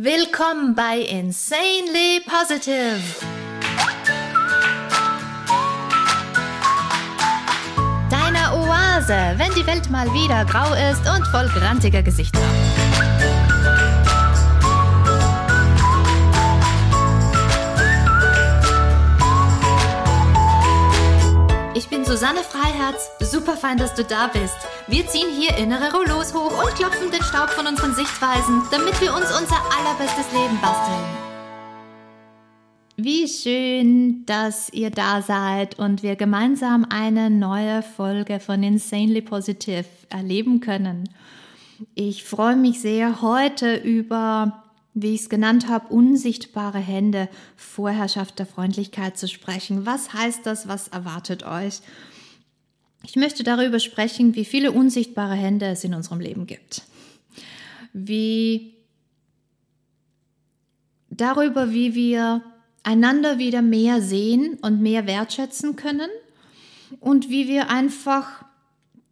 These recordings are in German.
Willkommen bei Insanely Positive. Deiner Oase, wenn die Welt mal wieder grau ist und voll grantiger Gesichter. Susanne Freiherz. Super fein, dass du da bist. Wir ziehen hier innere Rollos hoch und klopfen den Staub von unseren Sichtweisen, damit wir uns unser allerbestes Leben basteln. Wie schön, dass ihr da seid und wir gemeinsam eine neue Folge von Insanely Positive erleben können. Ich freue mich sehr, heute über wie ich es genannt habe, unsichtbare Hände, Vorherrschaft der Freundlichkeit zu sprechen. Was heißt das? Was erwartet euch? Ich möchte darüber sprechen, wie viele unsichtbare Hände es in unserem Leben gibt. Wie darüber, wie wir einander wieder mehr sehen und mehr wertschätzen können und wie wir einfach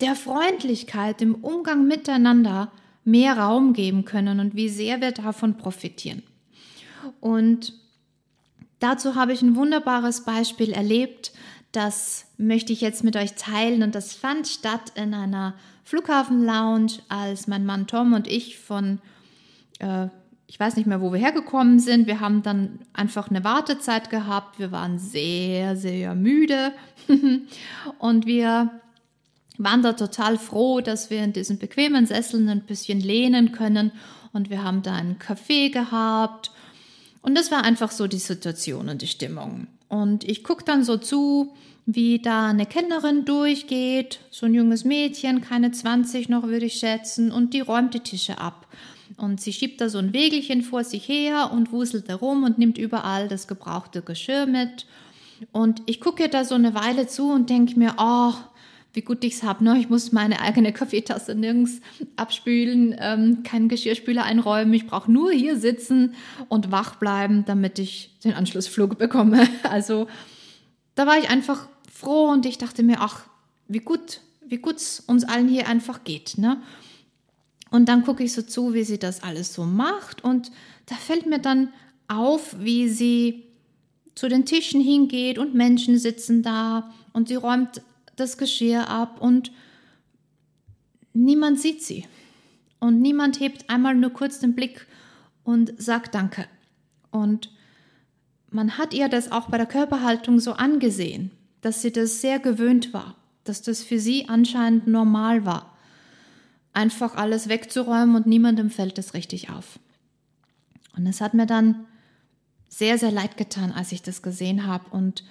der Freundlichkeit im Umgang miteinander mehr Raum geben können und wie sehr wir davon profitieren. Und dazu habe ich ein wunderbares Beispiel erlebt. Das möchte ich jetzt mit euch teilen und das fand statt in einer Flughafen-Lounge, als mein Mann Tom und ich von, äh, ich weiß nicht mehr, wo wir hergekommen sind. Wir haben dann einfach eine Wartezeit gehabt. Wir waren sehr, sehr müde und wir waren da total froh, dass wir in diesen bequemen Sesseln ein bisschen lehnen können und wir haben da einen Kaffee gehabt und das war einfach so die Situation und die Stimmung. Und ich gucke dann so zu, wie da eine Kellnerin durchgeht, so ein junges Mädchen, keine 20 noch würde ich schätzen, und die räumt die Tische ab. Und sie schiebt da so ein Wägelchen vor sich her und wuselt herum und nimmt überall das gebrauchte Geschirr mit. Und ich gucke da so eine Weile zu und denke mir, oh, wie gut ich es habe. Ne? Ich muss meine eigene Kaffeetasse nirgends abspülen, ähm, keinen Geschirrspüler einräumen. Ich brauche nur hier sitzen und wach bleiben, damit ich den Anschlussflug bekomme. Also da war ich einfach froh und ich dachte mir, ach, wie gut, wie gut es uns allen hier einfach geht. Ne? Und dann gucke ich so zu, wie sie das alles so macht und da fällt mir dann auf, wie sie zu den Tischen hingeht und Menschen sitzen da und sie räumt das Geschirr ab und niemand sieht sie. Und niemand hebt einmal nur kurz den Blick und sagt Danke. Und man hat ihr das auch bei der Körperhaltung so angesehen, dass sie das sehr gewöhnt war, dass das für sie anscheinend normal war, einfach alles wegzuräumen und niemandem fällt es richtig auf. Und es hat mir dann sehr, sehr leid getan, als ich das gesehen habe und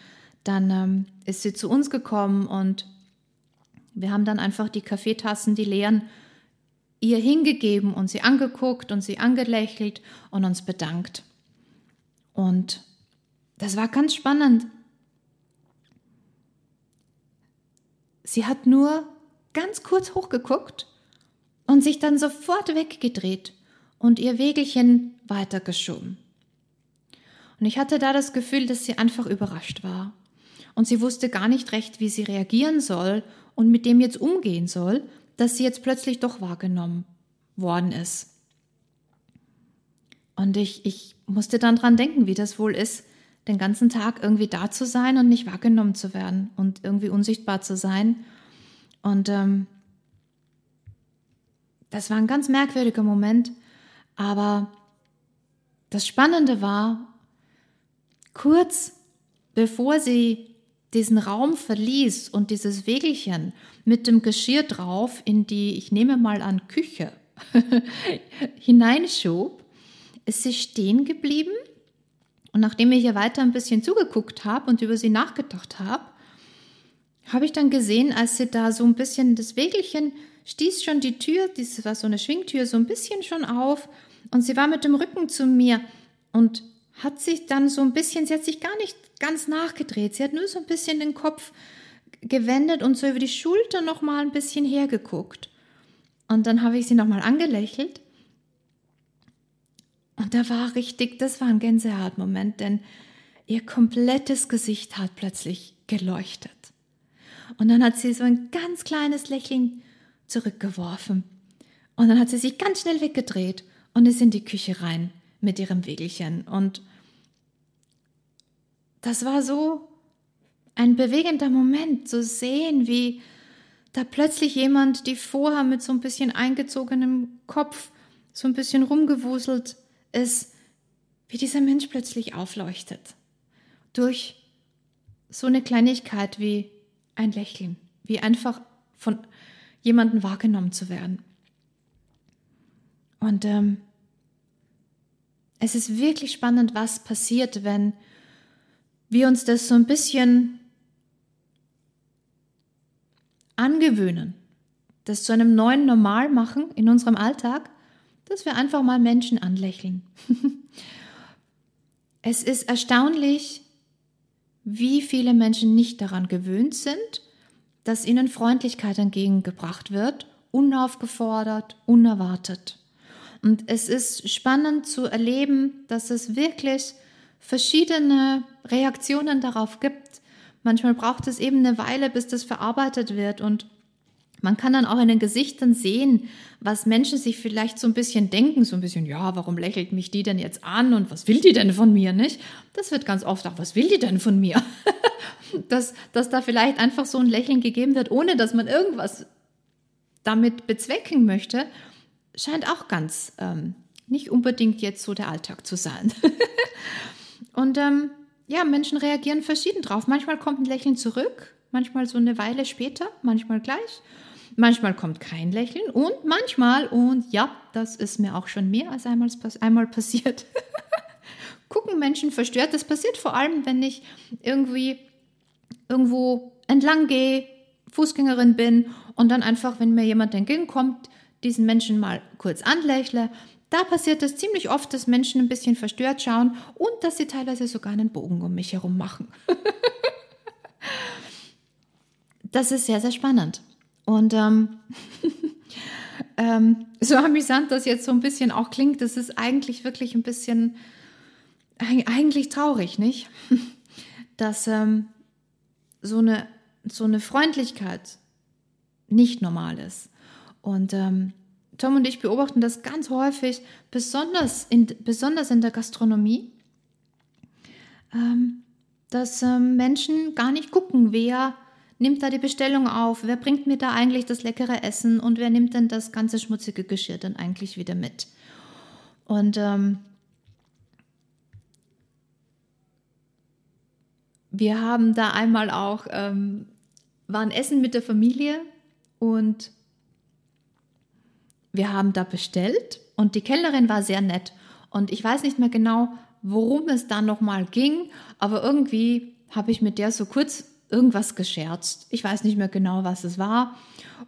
dann ähm, ist sie zu uns gekommen und wir haben dann einfach die Kaffeetassen, die leeren, ihr hingegeben und sie angeguckt und sie angelächelt und uns bedankt. Und das war ganz spannend. Sie hat nur ganz kurz hochgeguckt und sich dann sofort weggedreht und ihr Wegelchen weitergeschoben. Und ich hatte da das Gefühl, dass sie einfach überrascht war und sie wusste gar nicht recht, wie sie reagieren soll und mit dem jetzt umgehen soll, dass sie jetzt plötzlich doch wahrgenommen worden ist. Und ich, ich musste dann dran denken, wie das wohl ist, den ganzen Tag irgendwie da zu sein und nicht wahrgenommen zu werden und irgendwie unsichtbar zu sein. Und ähm, das war ein ganz merkwürdiger Moment, aber das Spannende war, kurz bevor sie diesen Raum verließ und dieses Wägelchen mit dem Geschirr drauf in die, ich nehme mal an, Küche hineinschob, ist sie stehen geblieben. Und nachdem ich ihr weiter ein bisschen zugeguckt habe und über sie nachgedacht habe, habe ich dann gesehen, als sie da so ein bisschen das Wägelchen stieß schon die Tür, das war so eine Schwingtür, so ein bisschen schon auf und sie war mit dem Rücken zu mir und hat sich dann so ein bisschen, sie hat sich gar nicht ganz nachgedreht, sie hat nur so ein bisschen den Kopf gewendet und so über die Schulter noch mal ein bisschen hergeguckt. Und dann habe ich sie noch mal angelächelt. Und da war richtig, das war ein Gänsehautmoment, denn ihr komplettes Gesicht hat plötzlich geleuchtet. Und dann hat sie so ein ganz kleines Lächeln zurückgeworfen. Und dann hat sie sich ganz schnell weggedreht und ist in die Küche rein mit ihrem Wegelchen. Und das war so ein bewegender Moment zu sehen, wie da plötzlich jemand, die vorher mit so ein bisschen eingezogenem Kopf so ein bisschen rumgewuselt ist, wie dieser Mensch plötzlich aufleuchtet. Durch so eine Kleinigkeit wie ein Lächeln, wie einfach von jemandem wahrgenommen zu werden. Und ähm, es ist wirklich spannend, was passiert, wenn wir uns das so ein bisschen angewöhnen, das zu einem neuen Normal machen in unserem Alltag, dass wir einfach mal Menschen anlächeln. es ist erstaunlich, wie viele Menschen nicht daran gewöhnt sind, dass ihnen Freundlichkeit entgegengebracht wird, unaufgefordert, unerwartet. Und es ist spannend zu erleben, dass es wirklich verschiedene Reaktionen darauf gibt. Manchmal braucht es eben eine Weile, bis das verarbeitet wird und man kann dann auch in den Gesichtern sehen, was Menschen sich vielleicht so ein bisschen denken, so ein bisschen, ja, warum lächelt mich die denn jetzt an und was will die denn von mir, nicht? Das wird ganz oft auch, was will die denn von mir? dass, dass da vielleicht einfach so ein Lächeln gegeben wird, ohne dass man irgendwas damit bezwecken möchte, scheint auch ganz ähm, nicht unbedingt jetzt so der Alltag zu sein. und ähm, ja, Menschen reagieren verschieden drauf. Manchmal kommt ein Lächeln zurück, manchmal so eine Weile später, manchmal gleich. Manchmal kommt kein Lächeln und manchmal, und ja, das ist mir auch schon mehr als einmal, einmal passiert, gucken Menschen verstört. Das passiert vor allem, wenn ich irgendwie irgendwo entlang gehe, Fußgängerin bin und dann einfach, wenn mir jemand entgegenkommt, diesen Menschen mal kurz anlächle. Da passiert es ziemlich oft, dass Menschen ein bisschen verstört schauen und dass sie teilweise sogar einen Bogen um mich herum machen. das ist sehr, sehr spannend. Und ähm, ähm, so amüsant das jetzt so ein bisschen auch klingt, das ist eigentlich wirklich ein bisschen, eigentlich traurig, nicht? Dass ähm, so, eine, so eine Freundlichkeit nicht normal ist. Und ähm, Tom und ich beobachten das ganz häufig, besonders in, besonders in der Gastronomie, ähm, dass ähm, Menschen gar nicht gucken, wer nimmt da die Bestellung auf? Wer bringt mir da eigentlich das leckere Essen und wer nimmt denn das ganze schmutzige Geschirr dann eigentlich wieder mit? Und ähm, wir haben da einmal auch, ähm, waren Essen mit der Familie und wir haben da bestellt und die Kellnerin war sehr nett. Und ich weiß nicht mehr genau, worum es da nochmal ging, aber irgendwie habe ich mit der so kurz irgendwas gescherzt. Ich weiß nicht mehr genau, was es war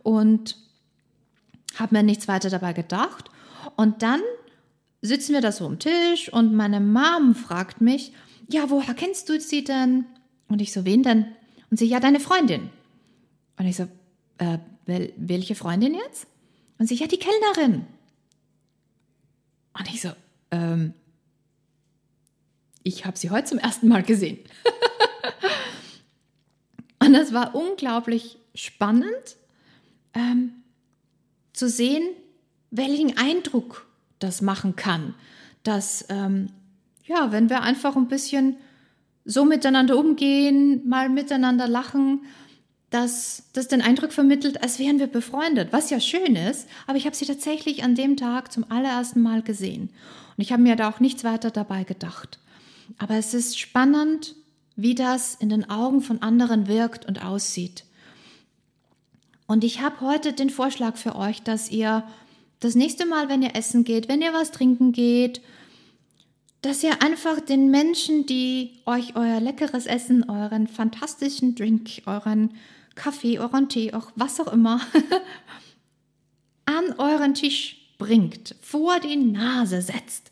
und habe mir nichts weiter dabei gedacht. Und dann sitzen wir da so am Tisch und meine Mom fragt mich, ja, woher kennst du sie denn? Und ich so, wen denn? Und sie, ja, deine Freundin. Und ich so, äh, wel welche Freundin jetzt? Und sie, ja, die Kellnerin. Und ich so, ähm, ich habe sie heute zum ersten Mal gesehen. Und es war unglaublich spannend ähm, zu sehen, welchen Eindruck das machen kann. Dass, ähm, ja, wenn wir einfach ein bisschen so miteinander umgehen, mal miteinander lachen, dass das den Eindruck vermittelt, als wären wir befreundet, was ja schön ist, aber ich habe sie tatsächlich an dem Tag zum allerersten Mal gesehen. Und ich habe mir da auch nichts weiter dabei gedacht. Aber es ist spannend wie das in den Augen von anderen wirkt und aussieht. Und ich habe heute den Vorschlag für euch, dass ihr das nächste Mal, wenn ihr essen geht, wenn ihr was trinken geht, dass ihr einfach den Menschen, die euch euer leckeres Essen, euren fantastischen Drink, euren Kaffee, euren Tee, auch was auch immer, an euren Tisch bringt, vor die Nase setzt,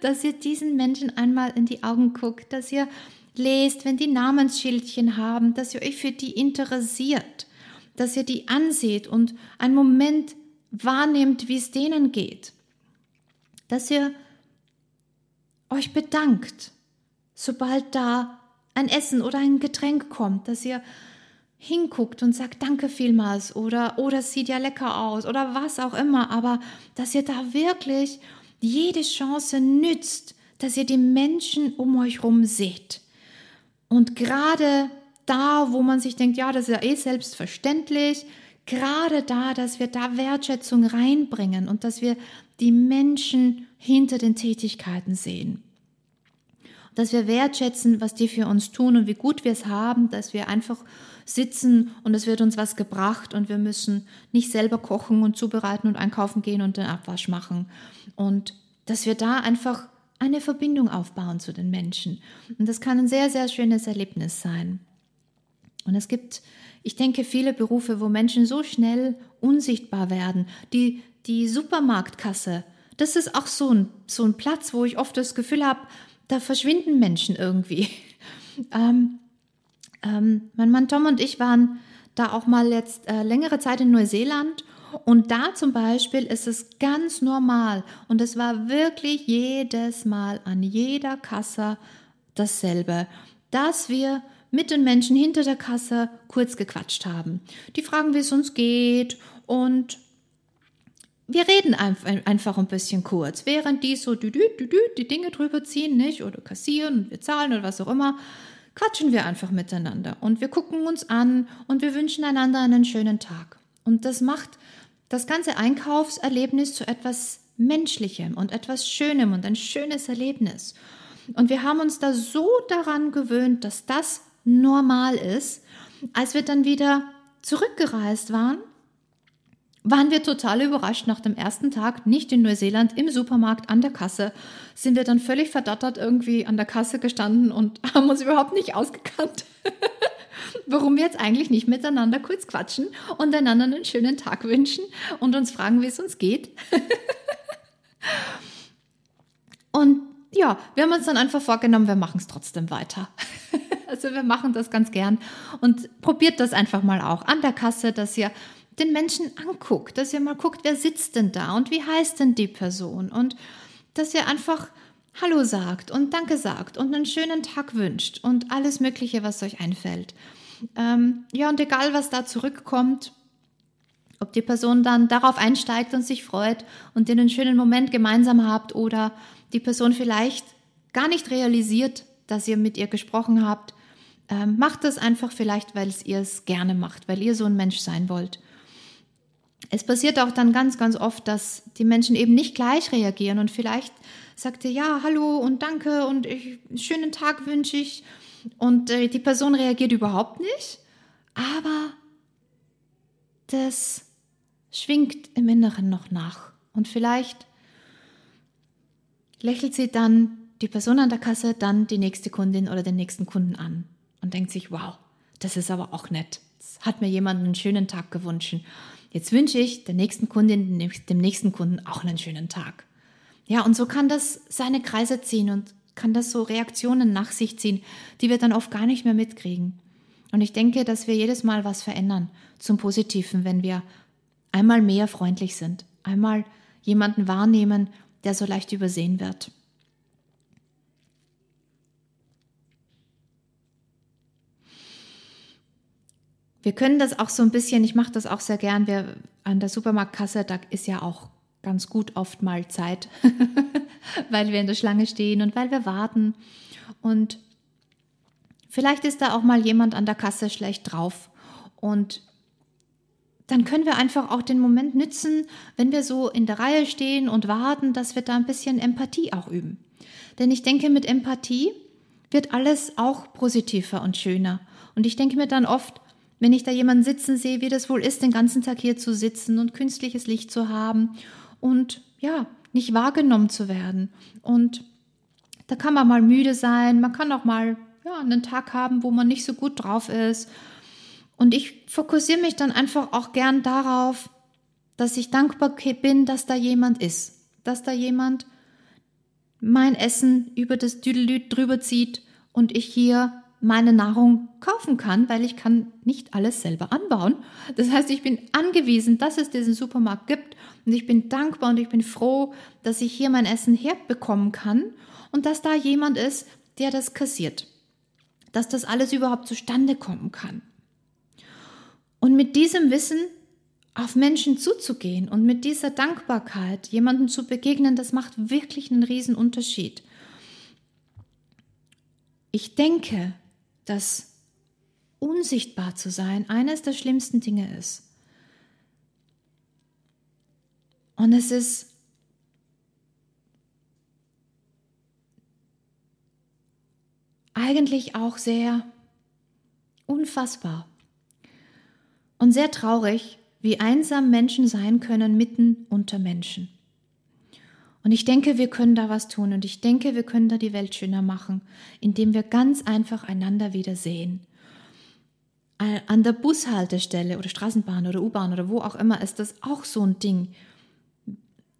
dass ihr diesen Menschen einmal in die Augen guckt, dass ihr lest, wenn die Namensschildchen haben, dass ihr euch für die interessiert, dass ihr die anseht und einen Moment wahrnehmt, wie es denen geht, dass ihr euch bedankt, sobald da ein Essen oder ein Getränk kommt, dass ihr hinguckt und sagt Danke vielmals oder oder sieht ja lecker aus oder was auch immer, aber dass ihr da wirklich jede Chance nützt, dass ihr die Menschen um euch herum seht. Und gerade da, wo man sich denkt, ja, das ist ja eh selbstverständlich, gerade da, dass wir da Wertschätzung reinbringen und dass wir die Menschen hinter den Tätigkeiten sehen. Dass wir wertschätzen, was die für uns tun und wie gut wir es haben, dass wir einfach sitzen und es wird uns was gebracht und wir müssen nicht selber kochen und zubereiten und einkaufen gehen und den Abwasch machen. Und dass wir da einfach eine Verbindung aufbauen zu den Menschen. Und das kann ein sehr, sehr schönes Erlebnis sein. Und es gibt, ich denke, viele Berufe, wo Menschen so schnell unsichtbar werden. Die, die Supermarktkasse, das ist auch so ein, so ein Platz, wo ich oft das Gefühl habe, da verschwinden Menschen irgendwie. Ähm, ähm, mein Mann Tom und ich waren da auch mal jetzt äh, längere Zeit in Neuseeland. Und da zum Beispiel ist es ganz normal. Und es war wirklich jedes Mal an jeder Kasse dasselbe, dass wir mit den Menschen hinter der Kasse kurz gequatscht haben. Die fragen, wie es uns geht. Und wir reden einfach ein bisschen kurz, während die so die Dinge drüber ziehen, nicht? Oder kassieren und wir zahlen oder was auch immer, quatschen wir einfach miteinander und wir gucken uns an und wir wünschen einander einen schönen Tag. Und das macht das ganze Einkaufserlebnis zu etwas Menschlichem und etwas Schönem und ein schönes Erlebnis. Und wir haben uns da so daran gewöhnt, dass das normal ist. Als wir dann wieder zurückgereist waren, waren wir total überrascht nach dem ersten Tag, nicht in Neuseeland, im Supermarkt an der Kasse, sind wir dann völlig verdattert irgendwie an der Kasse gestanden und haben uns überhaupt nicht ausgekannt. warum wir jetzt eigentlich nicht miteinander kurz quatschen und einander einen schönen Tag wünschen und uns fragen, wie es uns geht. und ja, wir haben uns dann einfach vorgenommen, wir machen es trotzdem weiter. also wir machen das ganz gern und probiert das einfach mal auch an der Kasse, dass ihr den Menschen anguckt, dass ihr mal guckt, wer sitzt denn da und wie heißt denn die Person und dass ihr einfach Hallo sagt und Danke sagt und einen schönen Tag wünscht und alles Mögliche, was euch einfällt. Ähm, ja, und egal, was da zurückkommt, ob die Person dann darauf einsteigt und sich freut und den einen schönen Moment gemeinsam habt oder die Person vielleicht gar nicht realisiert, dass ihr mit ihr gesprochen habt, ähm, macht das einfach vielleicht, weil es ihr es gerne macht, weil ihr so ein Mensch sein wollt. Es passiert auch dann ganz, ganz oft, dass die Menschen eben nicht gleich reagieren und vielleicht sagt ihr ja, hallo und danke und ich, schönen Tag wünsche ich und äh, die Person reagiert überhaupt nicht, aber das schwingt im Inneren noch nach. Und vielleicht lächelt sie dann die Person an der Kasse, dann die nächste Kundin oder den nächsten Kunden an und denkt sich, wow, das ist aber auch nett. Das hat mir jemand einen schönen Tag gewünscht. Jetzt wünsche ich der nächsten Kundin, dem nächsten Kunden auch einen schönen Tag. Ja, und so kann das seine Kreise ziehen und kann das so Reaktionen nach sich ziehen, die wir dann oft gar nicht mehr mitkriegen. Und ich denke, dass wir jedes Mal was verändern zum Positiven, wenn wir einmal mehr freundlich sind, einmal jemanden wahrnehmen, der so leicht übersehen wird. Wir können das auch so ein bisschen, ich mache das auch sehr gern, wir an der Supermarktkasse, da ist ja auch ganz gut oft mal Zeit, weil wir in der Schlange stehen und weil wir warten. Und vielleicht ist da auch mal jemand an der Kasse schlecht drauf. Und dann können wir einfach auch den Moment nützen, wenn wir so in der Reihe stehen und warten, dass wir da ein bisschen Empathie auch üben. Denn ich denke, mit Empathie wird alles auch positiver und schöner. Und ich denke mir dann oft, wenn ich da jemanden sitzen sehe, wie das wohl ist, den ganzen Tag hier zu sitzen und künstliches Licht zu haben und ja, nicht wahrgenommen zu werden. Und da kann man mal müde sein, man kann auch mal ja, einen Tag haben, wo man nicht so gut drauf ist. Und ich fokussiere mich dann einfach auch gern darauf, dass ich dankbar bin, dass da jemand ist, dass da jemand mein Essen über das Düdelüt drüber zieht und ich hier meine Nahrung kaufen kann, weil ich kann nicht alles selber anbauen. Das heißt, ich bin angewiesen, dass es diesen Supermarkt gibt und ich bin dankbar und ich bin froh, dass ich hier mein Essen herbekommen kann und dass da jemand ist, der das kassiert. Dass das alles überhaupt zustande kommen kann. Und mit diesem Wissen auf Menschen zuzugehen und mit dieser Dankbarkeit jemandem zu begegnen, das macht wirklich einen riesen Unterschied. Ich denke, dass unsichtbar zu sein eines der schlimmsten Dinge ist. Und es ist eigentlich auch sehr unfassbar und sehr traurig, wie einsam Menschen sein können mitten unter Menschen. Und ich denke, wir können da was tun und ich denke, wir können da die Welt schöner machen, indem wir ganz einfach einander wieder sehen. An der Bushaltestelle oder Straßenbahn oder U-Bahn oder wo auch immer ist das auch so ein Ding.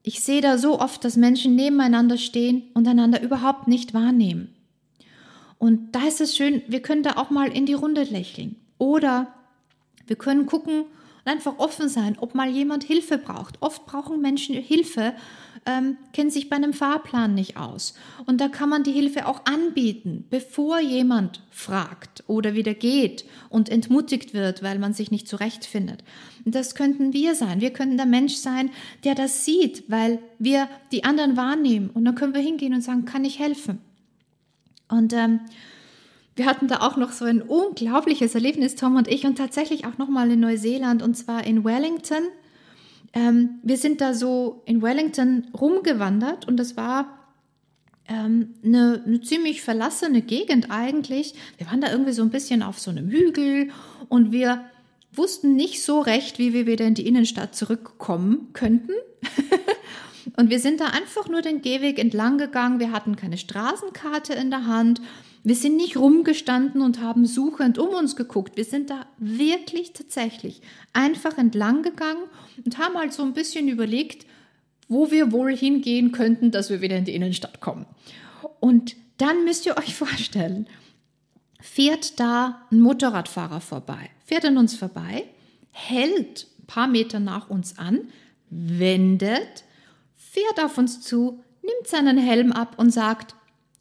Ich sehe da so oft, dass Menschen nebeneinander stehen und einander überhaupt nicht wahrnehmen. Und da ist es schön, wir können da auch mal in die Runde lächeln. Oder wir können gucken, und einfach offen sein, ob mal jemand Hilfe braucht. Oft brauchen Menschen Hilfe, ähm, kennen sich bei einem Fahrplan nicht aus. Und da kann man die Hilfe auch anbieten, bevor jemand fragt oder wieder geht und entmutigt wird, weil man sich nicht zurechtfindet. Das könnten wir sein. Wir könnten der Mensch sein, der das sieht, weil wir die anderen wahrnehmen. Und dann können wir hingehen und sagen, kann ich helfen? Und ähm, wir hatten da auch noch so ein unglaubliches Erlebnis, Tom und ich, und tatsächlich auch nochmal in Neuseeland, und zwar in Wellington. Ähm, wir sind da so in Wellington rumgewandert und das war ähm, eine, eine ziemlich verlassene Gegend eigentlich. Wir waren da irgendwie so ein bisschen auf so einem Hügel und wir wussten nicht so recht, wie wir wieder in die Innenstadt zurückkommen könnten. und wir sind da einfach nur den Gehweg entlang gegangen. Wir hatten keine Straßenkarte in der Hand wir sind nicht rumgestanden und haben suchend um uns geguckt. Wir sind da wirklich tatsächlich einfach entlang gegangen und haben halt so ein bisschen überlegt, wo wir wohl hingehen könnten, dass wir wieder in die Innenstadt kommen. Und dann müsst ihr euch vorstellen, fährt da ein Motorradfahrer vorbei, fährt an uns vorbei, hält ein paar Meter nach uns an, wendet, fährt auf uns zu, nimmt seinen Helm ab und sagt,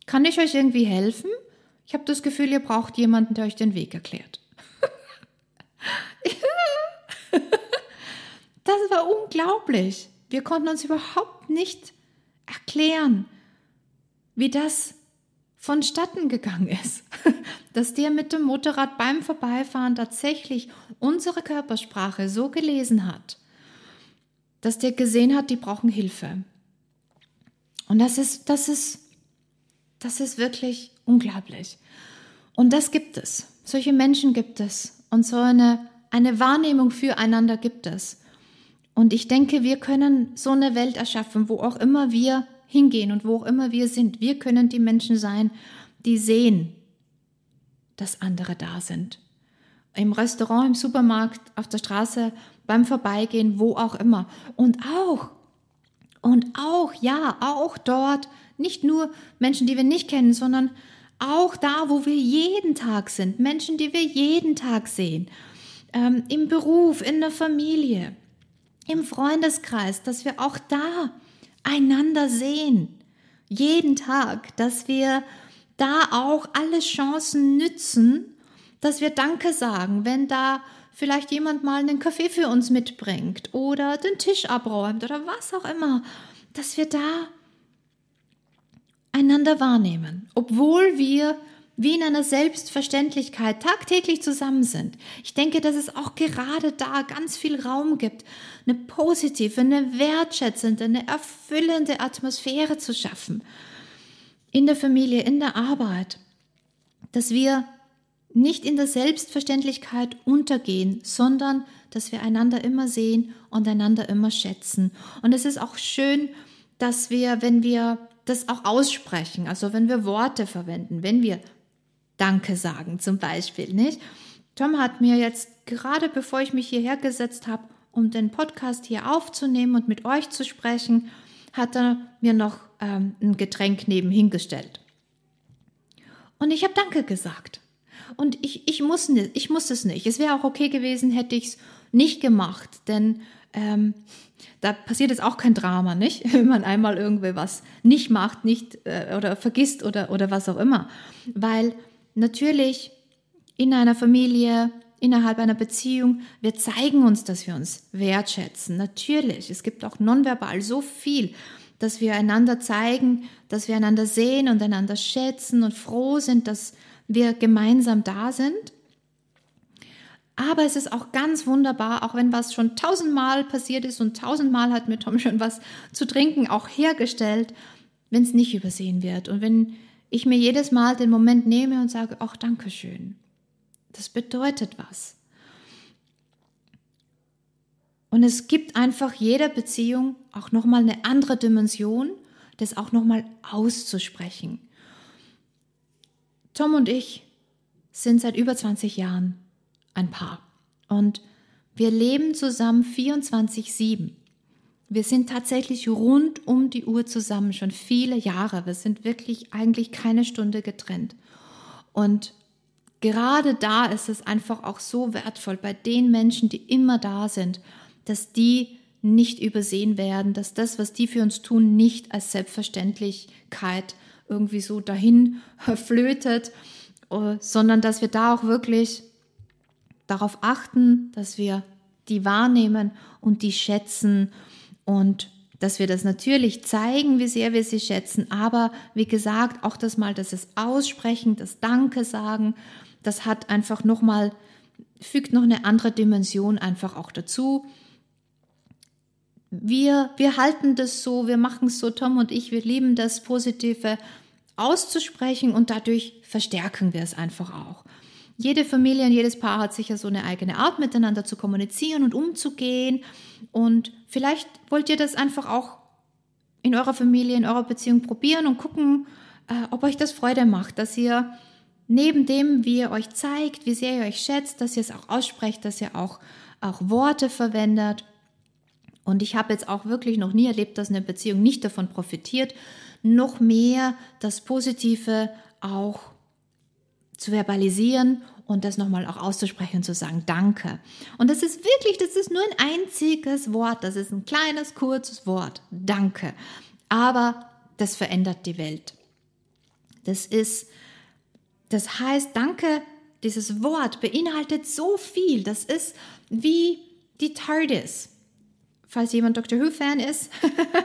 kann ich euch irgendwie helfen? Ich habe das Gefühl, ihr braucht jemanden, der euch den Weg erklärt. das war unglaublich. Wir konnten uns überhaupt nicht erklären, wie das vonstatten gegangen ist. Dass der mit dem Motorrad beim Vorbeifahren tatsächlich unsere Körpersprache so gelesen hat, dass der gesehen hat, die brauchen Hilfe. Und das ist, das ist, das ist wirklich unglaublich. Und das gibt es. Solche Menschen gibt es. Und so eine, eine Wahrnehmung füreinander gibt es. Und ich denke, wir können so eine Welt erschaffen, wo auch immer wir hingehen und wo auch immer wir sind. Wir können die Menschen sein, die sehen, dass andere da sind. Im Restaurant, im Supermarkt, auf der Straße, beim Vorbeigehen, wo auch immer. Und auch, und auch, ja, auch dort, nicht nur Menschen, die wir nicht kennen, sondern auch da, wo wir jeden Tag sind, Menschen, die wir jeden Tag sehen, ähm, im Beruf, in der Familie, im Freundeskreis, dass wir auch da einander sehen, jeden Tag, dass wir da auch alle Chancen nützen, dass wir Danke sagen, wenn da vielleicht jemand mal einen Kaffee für uns mitbringt oder den Tisch abräumt oder was auch immer, dass wir da einander wahrnehmen, obwohl wir wie in einer Selbstverständlichkeit tagtäglich zusammen sind. Ich denke, dass es auch gerade da ganz viel Raum gibt, eine positive, eine wertschätzende, eine erfüllende Atmosphäre zu schaffen. In der Familie, in der Arbeit. Dass wir nicht in der Selbstverständlichkeit untergehen, sondern dass wir einander immer sehen und einander immer schätzen. Und es ist auch schön, dass wir, wenn wir das auch aussprechen, also wenn wir Worte verwenden, wenn wir Danke sagen zum Beispiel, nicht? Tom hat mir jetzt gerade bevor ich mich hierher gesetzt habe, um den Podcast hier aufzunehmen und mit euch zu sprechen, hat er mir noch ähm, ein Getränk nebenhin gestellt. Und ich habe Danke gesagt. Und ich, ich, muss, ich muss es nicht. Es wäre auch okay gewesen, hätte ich es nicht gemacht, denn ähm, da passiert jetzt auch kein Drama, nicht? Wenn man einmal irgendwie was nicht macht, nicht äh, oder vergisst oder, oder was auch immer. Weil natürlich in einer Familie, innerhalb einer Beziehung, wir zeigen uns, dass wir uns wertschätzen. Natürlich, es gibt auch nonverbal so viel, dass wir einander zeigen, dass wir einander sehen und einander schätzen und froh sind, dass wir gemeinsam da sind. Aber es ist auch ganz wunderbar, auch wenn was schon tausendmal passiert ist und tausendmal hat mir Tom schon was zu trinken auch hergestellt, wenn es nicht übersehen wird und wenn ich mir jedes Mal den Moment nehme und sage, ach, danke schön. Das bedeutet was. Und es gibt einfach jeder Beziehung auch nochmal eine andere Dimension, das auch nochmal auszusprechen. Tom und ich sind seit über 20 Jahren ein Paar und wir leben zusammen 24-7. Wir sind tatsächlich rund um die Uhr zusammen, schon viele Jahre. Wir sind wirklich eigentlich keine Stunde getrennt. Und gerade da ist es einfach auch so wertvoll bei den Menschen, die immer da sind, dass die nicht übersehen werden, dass das, was die für uns tun, nicht als Selbstverständlichkeit irgendwie so dahin flötet, äh, sondern dass wir da auch wirklich darauf achten, dass wir die wahrnehmen und die schätzen und dass wir das natürlich zeigen, wie sehr wir sie schätzen, aber wie gesagt, auch das mal, dass es aussprechen, das Danke sagen, das hat einfach nochmal, fügt noch eine andere Dimension einfach auch dazu. Wir, wir halten das so, wir machen es so, Tom und ich, wir lieben das Positive auszusprechen und dadurch verstärken wir es einfach auch. Jede Familie und jedes Paar hat sicher so eine eigene Art, miteinander zu kommunizieren und umzugehen. Und vielleicht wollt ihr das einfach auch in eurer Familie, in eurer Beziehung probieren und gucken, äh, ob euch das Freude macht, dass ihr neben dem, wie ihr euch zeigt, wie sehr ihr euch schätzt, dass ihr es auch aussprecht, dass ihr auch, auch Worte verwendet. Und ich habe jetzt auch wirklich noch nie erlebt, dass eine Beziehung nicht davon profitiert, noch mehr das Positive auch zu verbalisieren und das nochmal auch auszusprechen zu sagen, danke. Und das ist wirklich, das ist nur ein einziges Wort, das ist ein kleines, kurzes Wort, danke. Aber das verändert die Welt. Das ist, das heißt, danke, dieses Wort beinhaltet so viel. Das ist wie die TARDIS. Falls jemand Dr. Who-Fan ist,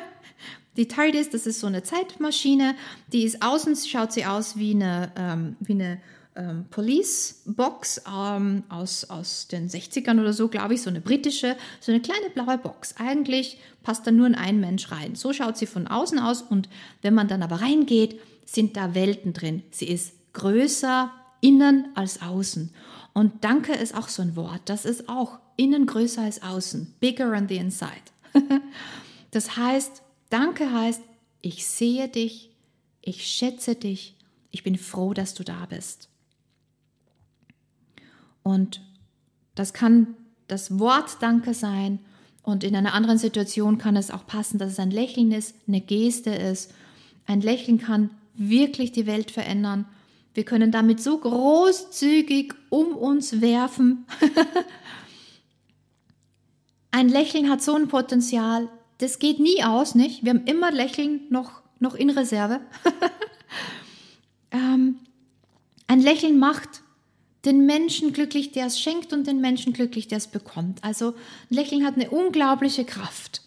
die TARDIS, das ist so eine Zeitmaschine, die ist außen, schaut sie aus wie eine, ähm, wie eine ähm, Police Box ähm, aus, aus den 60ern oder so, glaube ich, so eine britische, so eine kleine blaue Box. Eigentlich passt da nur ein Mensch rein. So schaut sie von außen aus und wenn man dann aber reingeht, sind da Welten drin. Sie ist größer innen als außen. Und Danke ist auch so ein Wort. Das ist auch innen größer als außen. Bigger on the inside. das heißt, Danke heißt, ich sehe dich, ich schätze dich, ich bin froh, dass du da bist. Und das kann das Wort Danke sein. Und in einer anderen Situation kann es auch passen, dass es ein Lächeln ist, eine Geste ist. Ein Lächeln kann wirklich die Welt verändern. Wir können damit so großzügig um uns werfen. ein Lächeln hat so ein Potenzial. Das geht nie aus, nicht? Wir haben immer Lächeln noch, noch in Reserve. ähm, ein Lächeln macht den Menschen glücklich, der es schenkt und den Menschen glücklich, der es bekommt. Also Lächeln hat eine unglaubliche Kraft.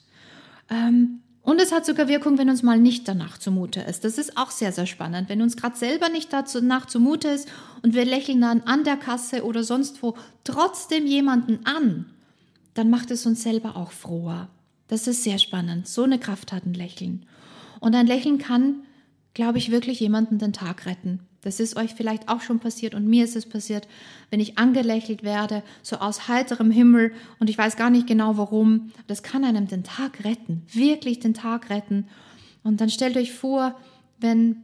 Ähm, und es hat sogar Wirkung, wenn uns mal nicht danach zumute ist. Das ist auch sehr, sehr spannend. Wenn uns gerade selber nicht danach zumute ist und wir lächeln dann an der Kasse oder sonst wo trotzdem jemanden an, dann macht es uns selber auch froher. Das ist sehr spannend. So eine Kraft hat ein Lächeln. Und ein Lächeln kann, glaube ich, wirklich jemanden den Tag retten. Das ist euch vielleicht auch schon passiert und mir ist es passiert, wenn ich angelächelt werde, so aus heiterem Himmel und ich weiß gar nicht genau warum. Das kann einem den Tag retten, wirklich den Tag retten. Und dann stellt euch vor, wenn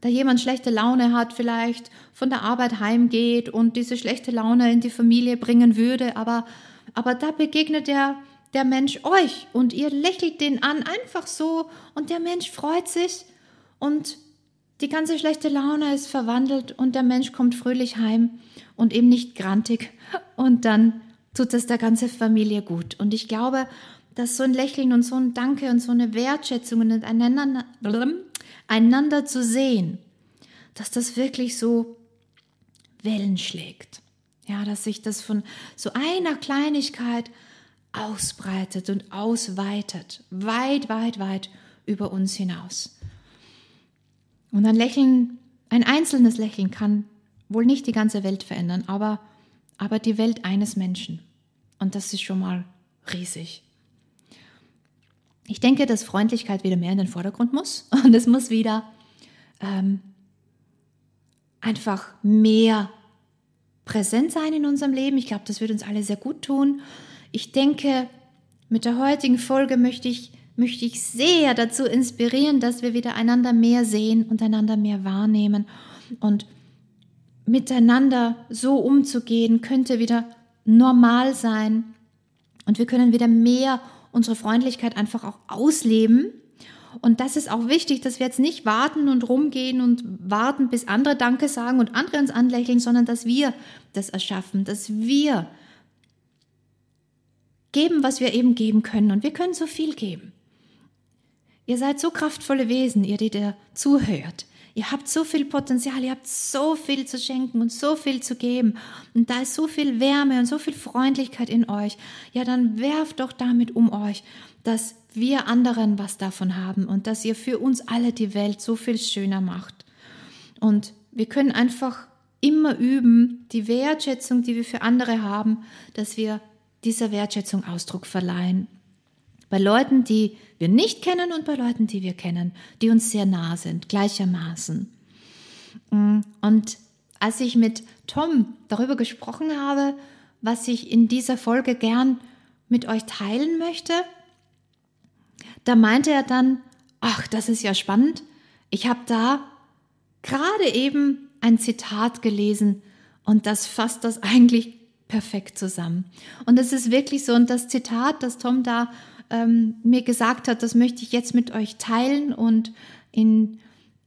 da jemand schlechte Laune hat, vielleicht von der Arbeit heimgeht und diese schlechte Laune in die Familie bringen würde, aber, aber da begegnet der, der Mensch euch und ihr lächelt den an, einfach so und der Mensch freut sich und die ganze schlechte Laune ist verwandelt und der Mensch kommt fröhlich heim und eben nicht grantig. Und dann tut es der ganzen Familie gut. Und ich glaube, dass so ein Lächeln und so ein Danke und so eine Wertschätzung und einander, einander zu sehen, dass das wirklich so Wellen schlägt. Ja, dass sich das von so einer Kleinigkeit ausbreitet und ausweitet, weit, weit, weit über uns hinaus. Und ein Lächeln, ein einzelnes Lächeln kann wohl nicht die ganze Welt verändern, aber, aber die Welt eines Menschen. Und das ist schon mal riesig. Ich denke, dass Freundlichkeit wieder mehr in den Vordergrund muss und es muss wieder ähm, einfach mehr präsent sein in unserem Leben. Ich glaube, das wird uns alle sehr gut tun. Ich denke, mit der heutigen Folge möchte ich, möchte ich sehr dazu inspirieren, dass wir wieder einander mehr sehen und einander mehr wahrnehmen. Und miteinander so umzugehen, könnte wieder normal sein. Und wir können wieder mehr unsere Freundlichkeit einfach auch ausleben. Und das ist auch wichtig, dass wir jetzt nicht warten und rumgehen und warten, bis andere Danke sagen und andere uns anlächeln, sondern dass wir das erschaffen, dass wir geben, was wir eben geben können. Und wir können so viel geben. Ihr seid so kraftvolle Wesen, ihr, die da zuhört. Ihr habt so viel Potenzial, ihr habt so viel zu schenken und so viel zu geben. Und da ist so viel Wärme und so viel Freundlichkeit in euch. Ja, dann werft doch damit um euch, dass wir anderen was davon haben und dass ihr für uns alle die Welt so viel schöner macht. Und wir können einfach immer üben, die Wertschätzung, die wir für andere haben, dass wir dieser Wertschätzung Ausdruck verleihen. Bei Leuten, die wir nicht kennen und bei Leuten, die wir kennen, die uns sehr nah sind, gleichermaßen. Mm, und als ich mit Tom darüber gesprochen habe, was ich in dieser Folge gern mit euch teilen möchte, da meinte er dann, ach, das ist ja spannend. Ich habe da gerade eben ein Zitat gelesen und das fasst das eigentlich perfekt zusammen. Und es ist wirklich so, und das Zitat, das Tom da ähm, mir gesagt hat, das möchte ich jetzt mit euch teilen und in,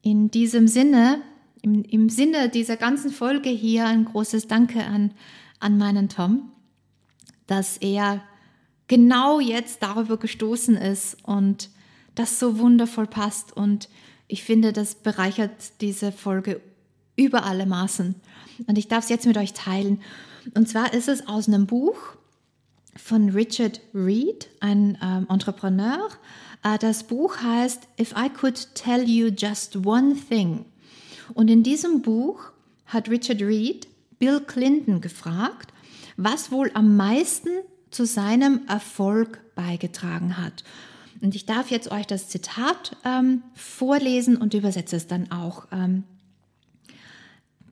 in diesem Sinne, im, im Sinne dieser ganzen Folge hier ein großes Danke an, an meinen Tom, dass er genau jetzt darüber gestoßen ist und das so wundervoll passt und ich finde, das bereichert diese Folge über alle Maßen. Und ich darf es jetzt mit euch teilen. Und zwar ist es aus einem Buch, von Richard Reed, ein ähm, Entrepreneur. Äh, das Buch heißt If I Could Tell You Just One Thing. Und in diesem Buch hat Richard Reed Bill Clinton gefragt, was wohl am meisten zu seinem Erfolg beigetragen hat. Und ich darf jetzt euch das Zitat ähm, vorlesen und übersetze es dann auch ähm,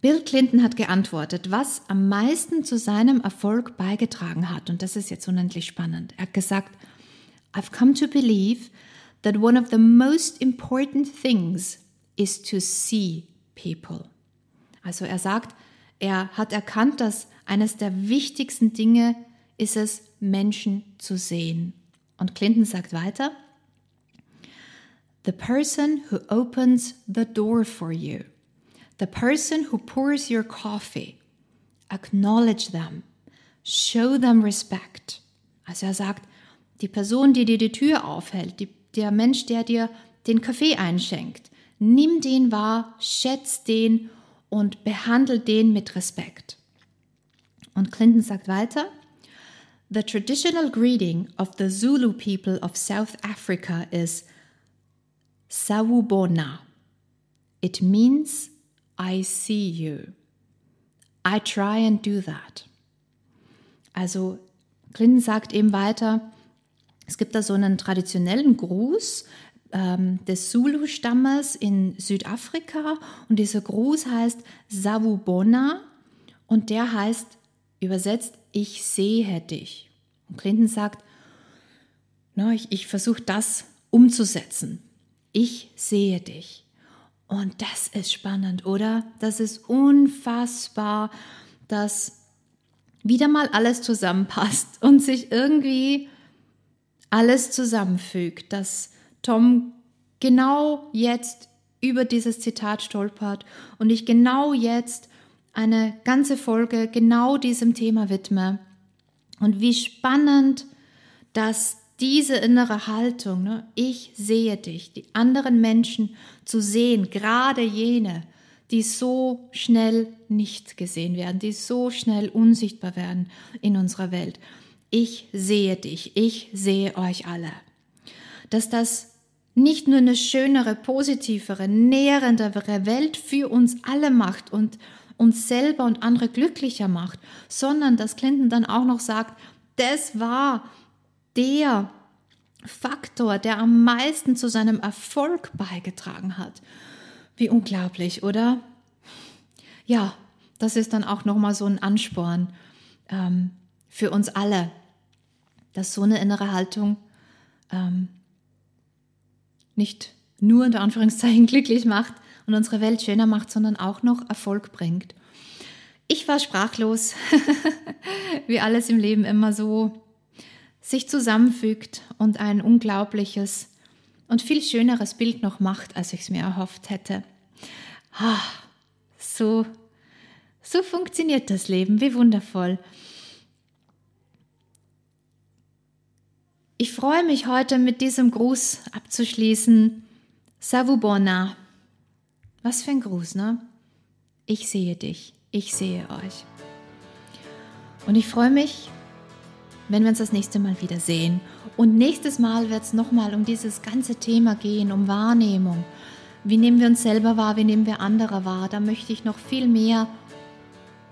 Bill Clinton hat geantwortet, was am meisten zu seinem Erfolg beigetragen hat. Und das ist jetzt unendlich spannend. Er hat gesagt, I've come to believe that one of the most important things is to see people. Also er sagt, er hat erkannt, dass eines der wichtigsten Dinge ist es, Menschen zu sehen. Und Clinton sagt weiter, The person who opens the door for you The person who pours your coffee, acknowledge them, show them respect. Also er sagt, die Person, die dir die Tür aufhält, die, der Mensch, der dir den Kaffee einschenkt, nimm den wahr, schätz den und behandle den mit Respekt. Und Clinton sagt weiter, The traditional greeting of the Zulu people of South Africa is Sawubona. It means I see you. I try and do that. Also Clinton sagt eben weiter, es gibt da so einen traditionellen Gruß ähm, des Zulu-Stammes in Südafrika und dieser Gruß heißt Savubona und der heißt übersetzt, ich sehe dich. Und Clinton sagt, no, ich, ich versuche das umzusetzen. Ich sehe dich. Und das ist spannend, oder? Das ist unfassbar, dass wieder mal alles zusammenpasst und sich irgendwie alles zusammenfügt, dass Tom genau jetzt über dieses Zitat stolpert und ich genau jetzt eine ganze Folge genau diesem Thema widme. Und wie spannend, dass diese innere Haltung, ne, ich sehe dich, die anderen Menschen zu sehen, gerade jene, die so schnell nicht gesehen werden, die so schnell unsichtbar werden in unserer Welt. Ich sehe dich, ich sehe euch alle. Dass das nicht nur eine schönere, positivere, nährendere Welt für uns alle macht und uns selber und andere glücklicher macht, sondern dass Clinton dann auch noch sagt, das war der Faktor, der am meisten zu seinem Erfolg beigetragen hat. Wie unglaublich, oder? Ja, das ist dann auch nochmal so ein Ansporn ähm, für uns alle, dass so eine innere Haltung ähm, nicht nur unter Anführungszeichen glücklich macht und unsere Welt schöner macht, sondern auch noch Erfolg bringt. Ich war sprachlos, wie alles im Leben immer so sich zusammenfügt und ein unglaubliches und viel schöneres Bild noch macht, als ich es mir erhofft hätte. Ah, so, so funktioniert das Leben, wie wundervoll. Ich freue mich heute mit diesem Gruß abzuschließen. Savubona. Was für ein Gruß, ne? Ich sehe dich, ich sehe euch. Und ich freue mich, wenn wir uns das nächste Mal wieder sehen. Und nächstes Mal wird es nochmal um dieses ganze Thema gehen, um Wahrnehmung. Wie nehmen wir uns selber wahr, wie nehmen wir andere wahr? Da möchte ich noch viel mehr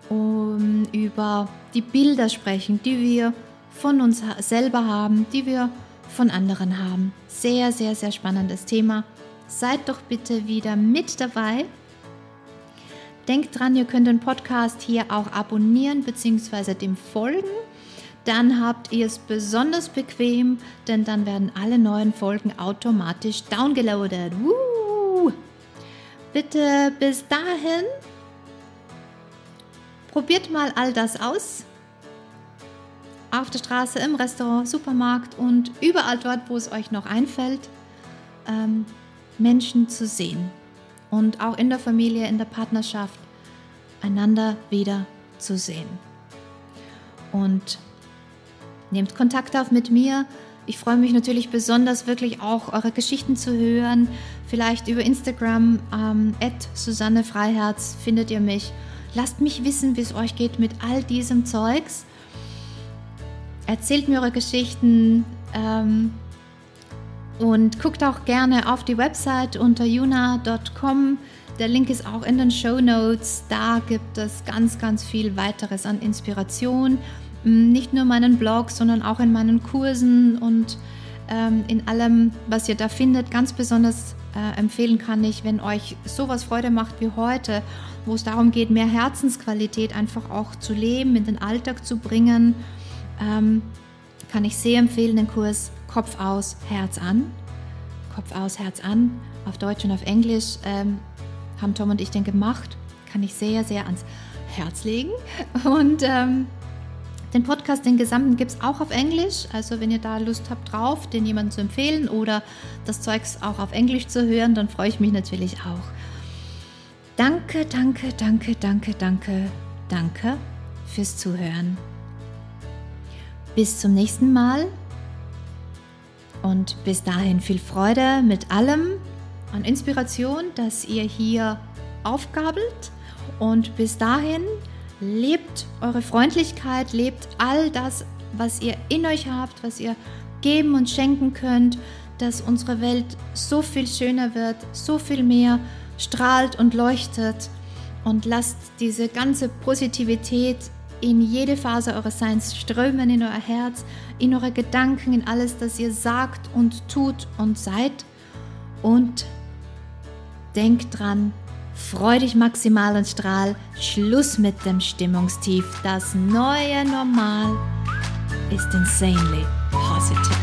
um, über die Bilder sprechen, die wir von uns selber haben, die wir von anderen haben. Sehr, sehr, sehr spannendes Thema. Seid doch bitte wieder mit dabei. Denkt dran, ihr könnt den Podcast hier auch abonnieren bzw. dem folgen. Dann habt ihr es besonders bequem, denn dann werden alle neuen Folgen automatisch downgeloadet. Woo! Bitte bis dahin probiert mal all das aus auf der Straße, im Restaurant, Supermarkt und überall dort, wo es euch noch einfällt, ähm, Menschen zu sehen und auch in der Familie, in der Partnerschaft einander wieder zu sehen. Und nehmt Kontakt auf mit mir. Ich freue mich natürlich besonders wirklich auch eure Geschichten zu hören. Vielleicht über Instagram, ähm, Susanne Freiherz findet ihr mich. Lasst mich wissen, wie es euch geht mit all diesem Zeugs. Erzählt mir eure Geschichten ähm, und guckt auch gerne auf die Website unter juna.com. Der Link ist auch in den Show Notes. Da gibt es ganz, ganz viel weiteres an Inspiration. Nicht nur meinen Blog, sondern auch in meinen Kursen und ähm, in allem, was ihr da findet. Ganz besonders äh, empfehlen kann ich, wenn euch sowas Freude macht wie heute, wo es darum geht, mehr Herzensqualität einfach auch zu leben, in den Alltag zu bringen ähm, kann ich sehr empfehlen, den Kurs Kopf aus, Herz an. Kopf aus, Herz an, auf Deutsch und auf Englisch ähm, haben Tom und ich den gemacht. Kann ich sehr, sehr ans Herz legen. Und ähm, den Podcast, den gesamten, gibt es auch auf Englisch. Also wenn ihr da Lust habt drauf, den jemandem zu empfehlen oder das Zeugs auch auf Englisch zu hören, dann freue ich mich natürlich auch. Danke, danke, danke, danke, danke, danke fürs Zuhören. Bis zum nächsten Mal und bis dahin viel Freude mit allem an Inspiration, das ihr hier aufgabelt. Und bis dahin lebt eure Freundlichkeit, lebt all das, was ihr in euch habt, was ihr geben und schenken könnt, dass unsere Welt so viel schöner wird, so viel mehr strahlt und leuchtet. Und lasst diese ganze Positivität in jede Phase eures Seins strömen, in euer Herz, in eure Gedanken, in alles, das ihr sagt und tut und seid. Und denkt dran, freu dich maximal und strahl. Schluss mit dem Stimmungstief. Das neue Normal ist insanely positive.